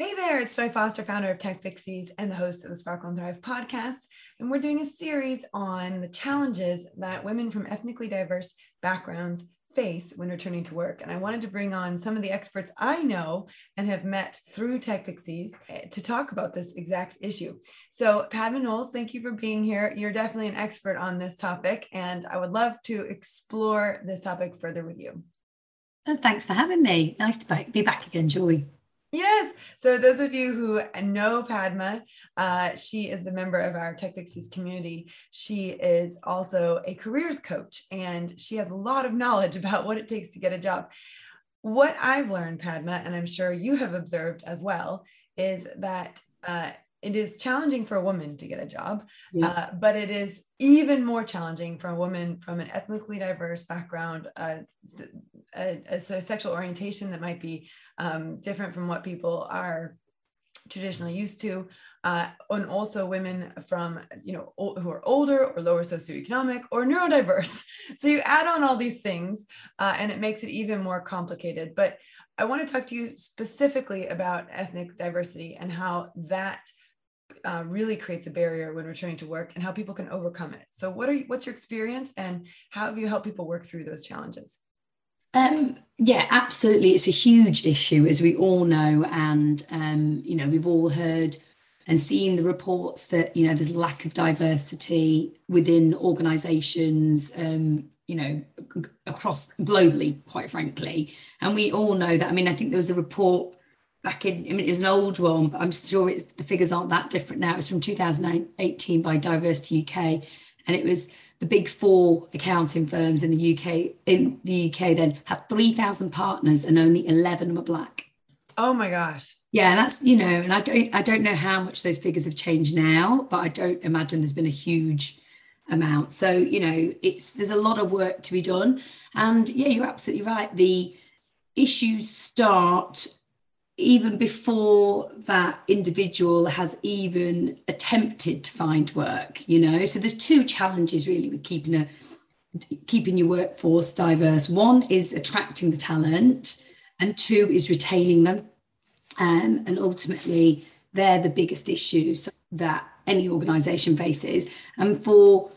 Hey there, it's Joy Foster, founder of Tech Pixies and the host of the Sparkle and Thrive podcast. And we're doing a series on the challenges that women from ethnically diverse backgrounds face when returning to work. And I wanted to bring on some of the experts I know and have met through Tech Pixies eh, to talk about this exact issue. So, Padma Knowles, thank you for being here. You're definitely an expert on this topic, and I would love to explore this topic further with you. Oh, thanks for having me. Nice to be back again, Joy. Yes. So those of you who know Padma, uh, she is a member of our Tech Pixies community. She is also a careers coach, and she has a lot of knowledge about what it takes to get a job. What I've learned, Padma, and I'm sure you have observed as well, is that uh, it is challenging for a woman to get a job, yeah. uh, but it is even more challenging for a woman from an ethnically diverse background, uh, a, a, a, sexual orientation that might be um, different from what people are traditionally used to, uh, and also women from you know who are older or lower socioeconomic or neurodiverse. So you add on all these things, uh, and it makes it even more complicated. But I want to talk to you specifically about ethnic diversity and how that uh, really creates a barrier when returning to work and how people can overcome it. So, what are you, what's your experience, and how have you helped people work through those challenges? Um, yeah, absolutely. It's a huge issue, as we all know, and um, you know we've all heard and seen the reports that you know there's lack of diversity within organisations. Um, you know, across globally, quite frankly, and we all know that. I mean, I think there was a report back in, I mean, it was an old one, but I'm sure it's, the figures aren't that different now. It was from 2018 by Diversity UK, and it was the big four accounting firms in the UK. In the UK, then had 3,000 partners, and only 11 were black. Oh my gosh! Yeah, that's you know, and I don't, I don't know how much those figures have changed now, but I don't imagine there's been a huge amount. So you know, it's there's a lot of work to be done, and yeah, you're absolutely right. The issues start even before that individual has even attempted to find work you know? So there's two challenges really with keeping a keeping your workforce diverse. One is attracting the talent and two is retaining them. Um, and ultimately they're the biggest issues that any organization faces. And for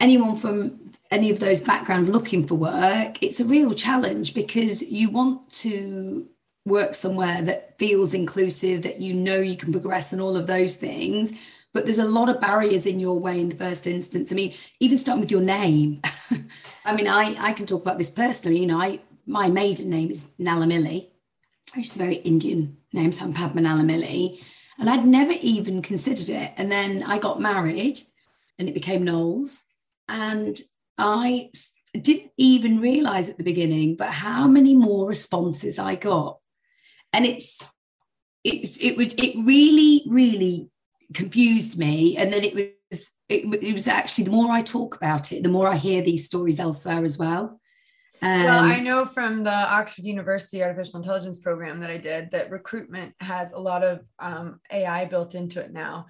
anyone from any of those backgrounds looking for work it's a real challenge because you want to work somewhere that feels inclusive, that you know you can progress and all of those things. But there's a lot of barriers in your way in the first instance. I mean, even starting with your name. I mean, I, I can talk about this personally. You know, I my maiden name is Nalamili, which is a very Indian name, so I'm Padma. And I'd never even considered it. And then I got married and it became Knowles. And I didn't even realize at the beginning, but how many more responses I got and it's it it would it really really confused me. And then it was it, it, was actually the more i talk about it the more i hear these stories elsewhere as well. Um, well i know from the oxford university artificial intelligence program that i did that recruitment has a lot of um, ai built into it now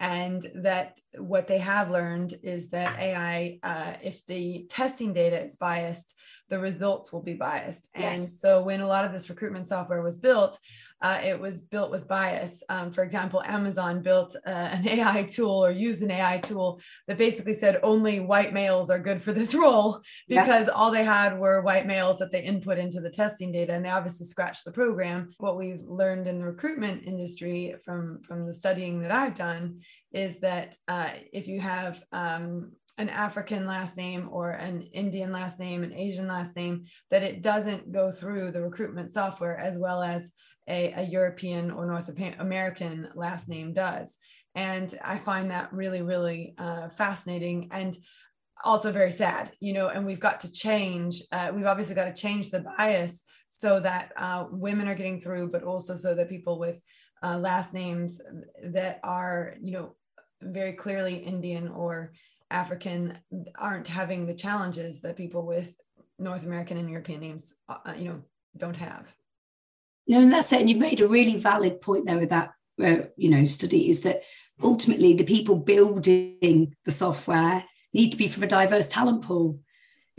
and that what they have learned is that ai uh, if the testing data is biased the results will be biased. Yes. And so when a lot of this recruitment software was built, uh, it was built with bias. Um, for example, Amazon built uh, an AI tool or used an AI tool that basically said only white males are good for this role because yeah. all they had were white males that they input into the testing data, and they obviously scratched the program. What we've learned in the recruitment industry from from the studying that I've done is that uh, if you have um, an African last name or an Indian last name, an Asian last name, that it doesn't go through the recruitment software as well as a, a European or North American last name does. And I find that really, really uh, fascinating and also very sad, you know, and we've got to change, uh, we've obviously got to change the bias so that uh, women are getting through, but also so that people with uh, last names that are, you know, very clearly Indian or African aren't having the challenges that people with North American and European names, uh, you know, don't have. No, and that's it. And you've made a really valid point there with that, uh, you know, study is that ultimately the people building the software need to be from a diverse talent pool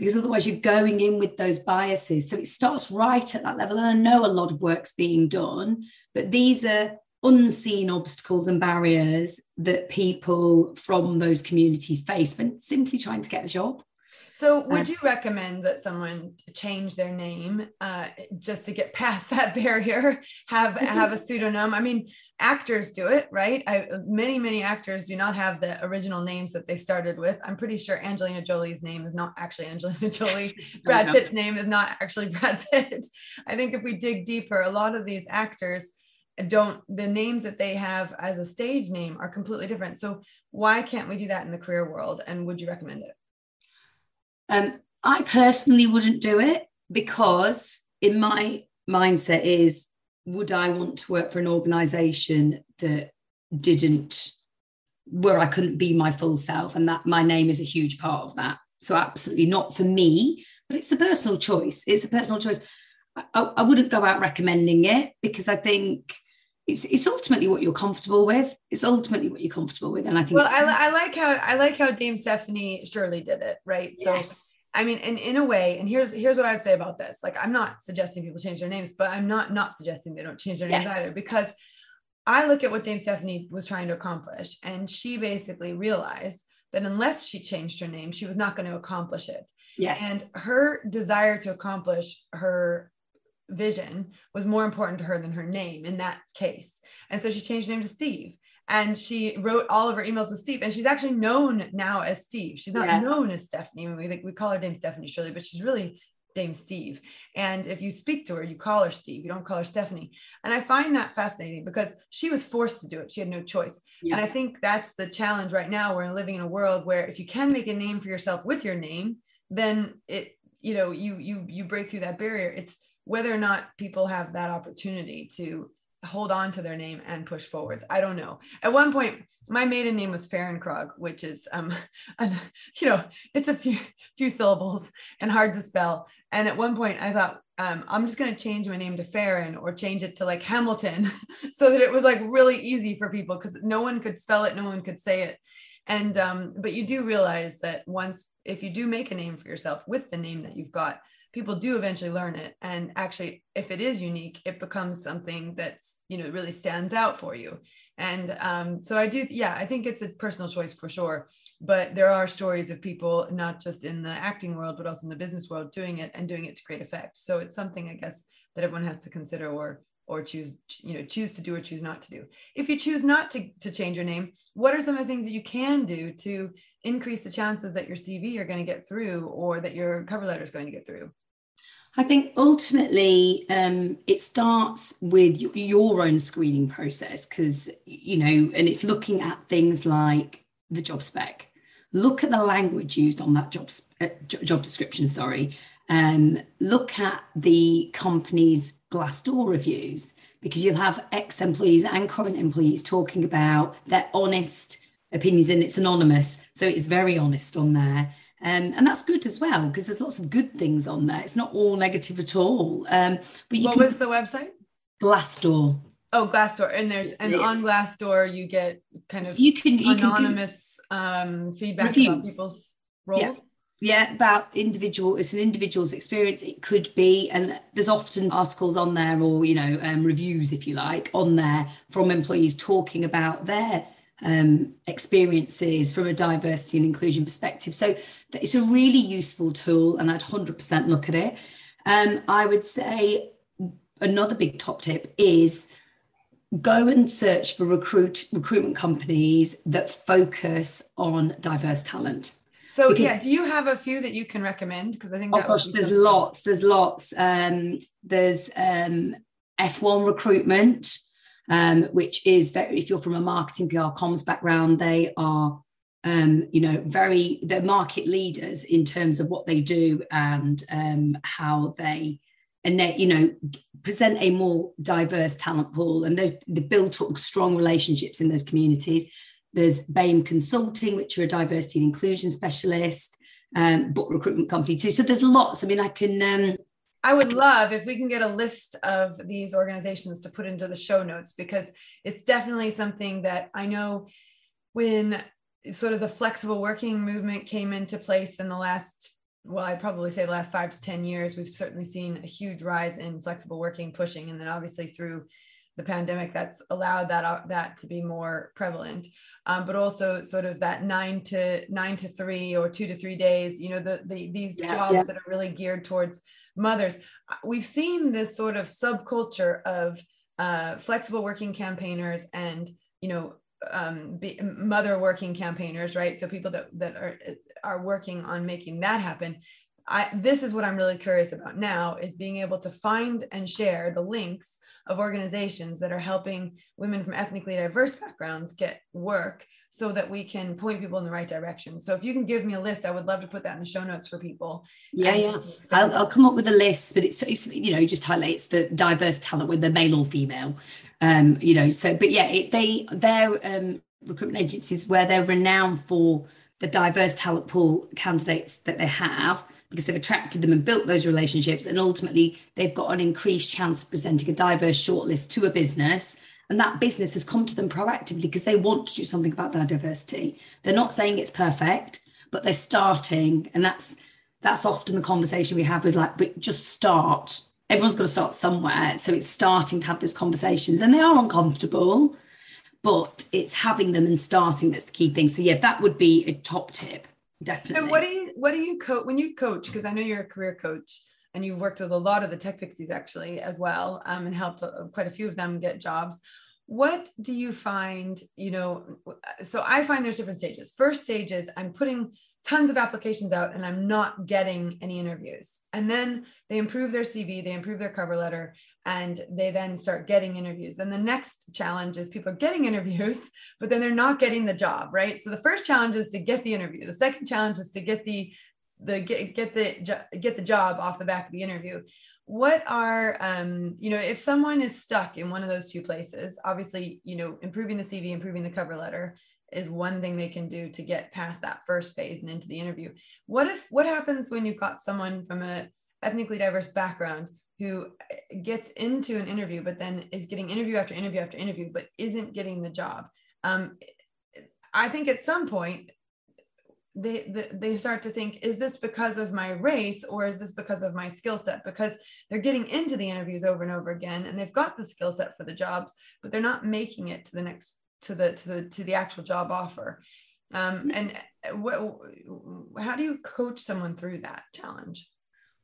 because otherwise you're going in with those biases. So it starts right at that level. And I know a lot of work's being done, but these are unseen obstacles and barriers that people from those communities face when simply trying to get a job. So, would you recommend that someone change their name uh, just to get past that barrier? Have have a pseudonym? I mean, actors do it, right? I, many many actors do not have the original names that they started with. I'm pretty sure Angelina Jolie's name is not actually Angelina Jolie. Brad Pitt's name is not actually Brad Pitt. I think if we dig deeper, a lot of these actors don't the names that they have as a stage name are completely different. So why can't we do that in the career world? And would you recommend it? Um, I personally wouldn't do it because in my mindset is would I want to work for an organization that didn't where I couldn't be my full self and that my name is a huge part of that. So absolutely not for me, but it's a personal choice. It's a personal choice. I, I wouldn't go out recommending it because I think it's, it's ultimately what you're comfortable with. It's ultimately what you're comfortable with, and I think. Well, I, I like how I like how Dame Stephanie Shirley did it, right? Yes. So I mean, and in a way, and here's here's what I would say about this. Like, I'm not suggesting people change their names, but I'm not not suggesting they don't change their names yes. either because I look at what Dame Stephanie was trying to accomplish, and she basically realized that unless she changed her name, she was not going to accomplish it. Yes. And her desire to accomplish her vision was more important to her than her name in that case. And so she changed her name to Steve. And she wrote all of her emails with Steve. And she's actually known now as Steve. She's not yeah. known as Stephanie. We, we call her Dame Stephanie Shirley, but she's really Dame Steve. And if you speak to her, you call her Steve, you don't call her Stephanie. And I find that fascinating because she was forced to do it. She had no choice. Yeah. And I think that's the challenge right now. We're living in a world where if you can make a name for yourself with your name, then it, you know, you you you break through that barrier. It's whether or not people have that opportunity to hold on to their name and push forwards. I don't know. At one point, my maiden name was Fahrenkrog, which is, um, an, you know, it's a few few syllables and hard to spell. And at one point, I thought, um, I'm just going to change my name to Farron or change it to like Hamilton, so that it was like really easy for people because no one could spell it, no one could say it. And um, but you do realize that once, if you do make a name for yourself with the name that you've got, people do eventually learn it. And actually if it is unique it becomes something that's you know really stands out for you. And um, so i do yeah i think it's a personal choice for sure. But there are stories of people not just in the acting world but also in the business world doing it and doing it to great effect. So it's something i guess that everyone has to consider or or choose you know choose to do or choose not to do. If you choose not to, to change your name what are some of the things that you can do to increase the chances that your cv are going to get through or that your cover letter is going to get through I think ultimately um, it starts with your own screening process because, you know, and it's looking at things like the job spec. Look at the language used on that job, uh, job description, sorry. Um, look at the company's Glassdoor reviews because you'll have ex employees and current employees talking about their honest opinions and it's anonymous. So it's very honest on there. Um, and that's good as well because there's lots of good things on there. It's not all negative at all. Um, but you what can, was the website? Glassdoor. Oh, Glassdoor, and there's and yeah. on Glassdoor you get kind of you can you anonymous can um, feedback reviews. about people's roles. Yeah. Yeah, about individual. It's an individual's experience. It could be, and there's often articles on there, or you know, um, reviews, if you like, on there from employees talking about their um, experiences from a diversity and inclusion perspective. So it's a really useful tool, and I'd 100% look at it. Um, I would say another big top tip is go and search for recruit recruitment companies that focus on diverse talent. So because, yeah, do you have a few that you can recommend? Because I think oh gosh, there's lots. There's lots. Um, there's um, F1 recruitment um, which is very, if you're from a marketing PR comms background, they are, um, you know, very, they're market leaders in terms of what they do and um, how they, and they, you know, present a more diverse talent pool and they, build strong relationships in those communities. There's BAME Consulting, which are a diversity and inclusion specialist, um, book recruitment company too. So there's lots. I mean, I can um, I would love if we can get a list of these organizations to put into the show notes because it's definitely something that I know when sort of the flexible working movement came into place in the last well i'd probably say the last five to ten years we've certainly seen a huge rise in flexible working pushing. And then obviously through the pandemic that's allowed that uh, that to be more prevalent. Um, but also sort of that nine to nine to three or two to three days you know the, the these yeah, jobs yeah. that are really geared towards mothers. Uh, we've seen this sort of subculture of uh, flexible working campaigners and you know um, be, mother working campaigners right? So people that that are are working on making that happen I, this is what I'm really curious about now is being able to find and share the links of organizations that are helping women from ethnically diverse backgrounds get work so that we can point people in the right direction. So if you can give me a list, I would love to put that in the show notes for people. Yeah, yeah. I'll, I'll, come up with a list, but it's, it's, you know, just highlights the diverse talent, whether male or female. Um, you know, so but yeah, it, they they're um, recruitment agencies where they're renowned for the diverse talent pool candidates that they have because they've attracted them and built those relationships. And ultimately, they've got an increased chance of presenting a diverse shortlist to a business. And that business has come to them proactively because they want to do something about their diversity. They're not saying it's perfect, but they're starting. And that's that's often the conversation we have is like, but just start. Everyone's got to start somewhere. So it's starting to have those conversations. And they are uncomfortable, but it's having them and starting that's the key thing. So yeah, that would be a top tip definitely. And what do you what do you coach when you coach? Because I know you're a career coach and you've worked with a lot of the tech pixies actually as well, um, and helped uh, quite a few of them get jobs. What do you find? You know, so I find there's different stages. First stage is I'm putting tons of applications out and I'm not getting any interviews. And then they improve their CV, they improve their cover letter, and they then start getting interviews. Then the next challenge is people are getting interviews, but then they're not getting the job, right? So the first challenge is to get the interview. The second challenge is to get the the get, get the get the job off the back of the interview. What are um, you know, if someone is stuck in one of those two places, obviously, you know, improving the CV, improving the cover letter is one thing they can do to get past that first phase and into the interview. What if what happens when you've got someone from a ethnically diverse background who eh, gets into an interview, but then is getting interview after interview after interview, but isn't getting the job. Um, I think at some point they, they start to think, is this because of my race or is this because of my skill set? Because they're getting into the interviews over and over again, and they've got the skill set for the jobs, but they're not making it to the next to the to the to the actual job offer. Um, and eh, what, how do you coach someone through that challenge?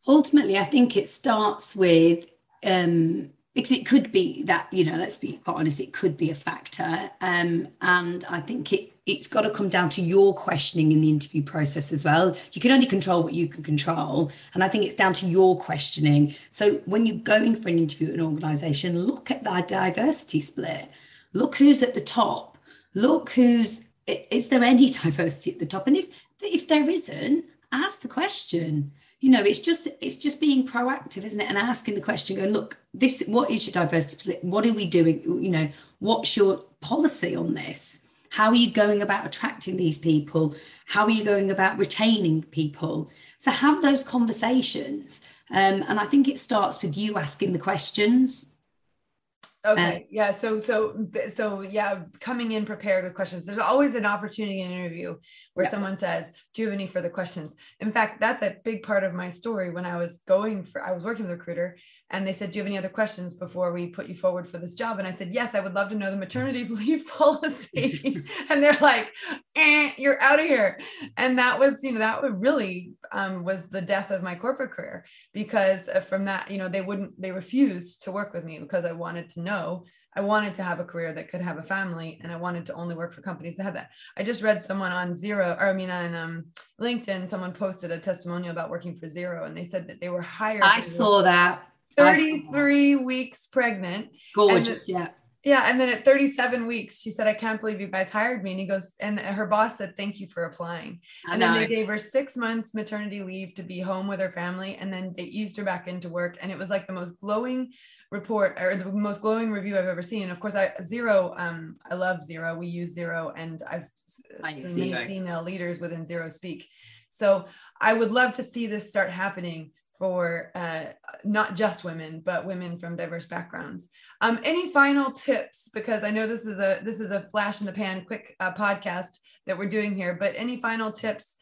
Ultimately, I think it starts with um, because it could be that you know, let's be quite honest, it could be a factor, um, and I think it it's got to come down to your questioning in the interview process as well. You can only control what you can control, and I think it's down to your questioning. So when you're going for an interview at an organisation, look at that diversity split. Look who's at the top. Look who's is there any diversity at the top, and if if there isn't, ask the question you know it's just it's just being proactive isn't it? And asking the question going look this what is your diversity what are we doing? You know what's your policy on this? How are you going about attracting these people? How are you going about retaining people? So have those conversations. Um, and i think it starts with you asking the questions Okay. Yeah. So so so yeah, coming in prepared with questions. There's always an opportunity in an interview where yeah. someone says, "Do you have any further questions?" In fact, that's a big part of my story. When I was going for, I was working with a recruiter, and they said, "Do you have any other questions before we put you forward for this job?" And I said, "Yes, I would love to know the maternity leave policy." and they're like, eh, "You're out of here." And that was, you know, that would really um, was the death of my corporate career because uh, from that, you know, they wouldn't, they refused to work with me because I wanted to know. I wanted to have a career that could have a family, and I wanted to only work for companies that had that. I just read someone on Xero or I mean on um, LinkedIn, someone posted a testimonial about working for Xero and they said that they were hired. I saw that 33 weeks pregnant. Gorgeous, yeah. Yeah. And then at 37 weeks, she said, I can't believe you guys hired me. And he goes, and her boss said, Thank you for applying. And then they gave her six months maternity leave to be home with her family. And then they eased her back into work. And it was like the most glowing report or the most glowing review I've ever seen. And of course, I Xero, um, I love Xero. We use Xero, and I've seen female leaders within Xero speak. So I would love to see this start happening for uh, not just women but women from diverse backgrounds. Um, any final tips? Because i know this is a this is a flash in the pan quick uh, podcast that we're doing here but any final tips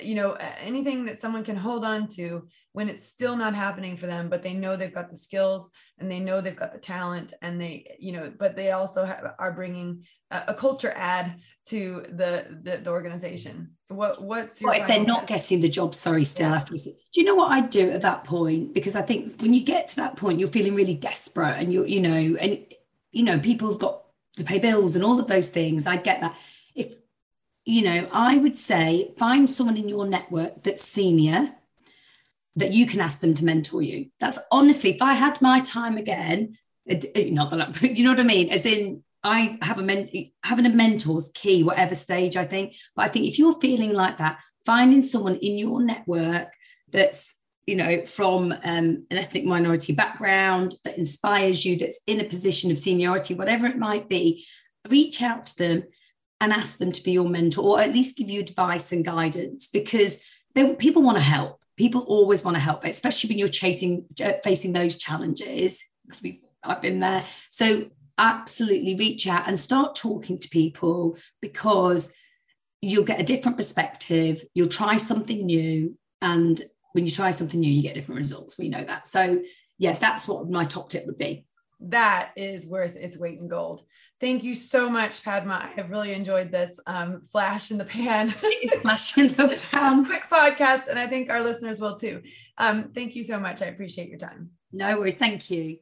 you know anything that someone can hold on to when it's still not happening for them but they know they've got the skills and they know they've got the talent and they you know but they also have, are bringing a, a culture add to the, the, the organization. What what's your if they're not getting the job? Sorry still yeah. after do you know what i'd do at that point? Because i think when you get to that point you're feeling really desperate and you're you know and you know people have got to pay bills and all of those things. I get that you know i would say find someone in your network that's senior that you can ask them to mentor you. That's honestly if i had my time again not that I'm, you know what i mean? As in I have a men- having a mentor's key, whatever stage I think. But I think if you're feeling like that, finding someone in your network that's you know from um, an ethnic minority background that inspires you, that's in a position of seniority, whatever it might be, reach out to them and ask them to be your mentor, or at least give you advice and guidance because they, people want to help. People always want to help, especially when you're chasing, uh, facing those challenges. Because I've been there. So absolutely reach out and start talking to people because you'll get a different perspective. You'll try something new. And when you try something new, you get different results. We know that. So, yeah, that's what my top tip would be. That is worth its weight in gold. Thank you so much, Padma. I have really enjoyed this um, flash in the pan. flash in the pan. Quick podcast, and I think our listeners will too. Um, thank you so much. I appreciate your time. No worries. Thank you.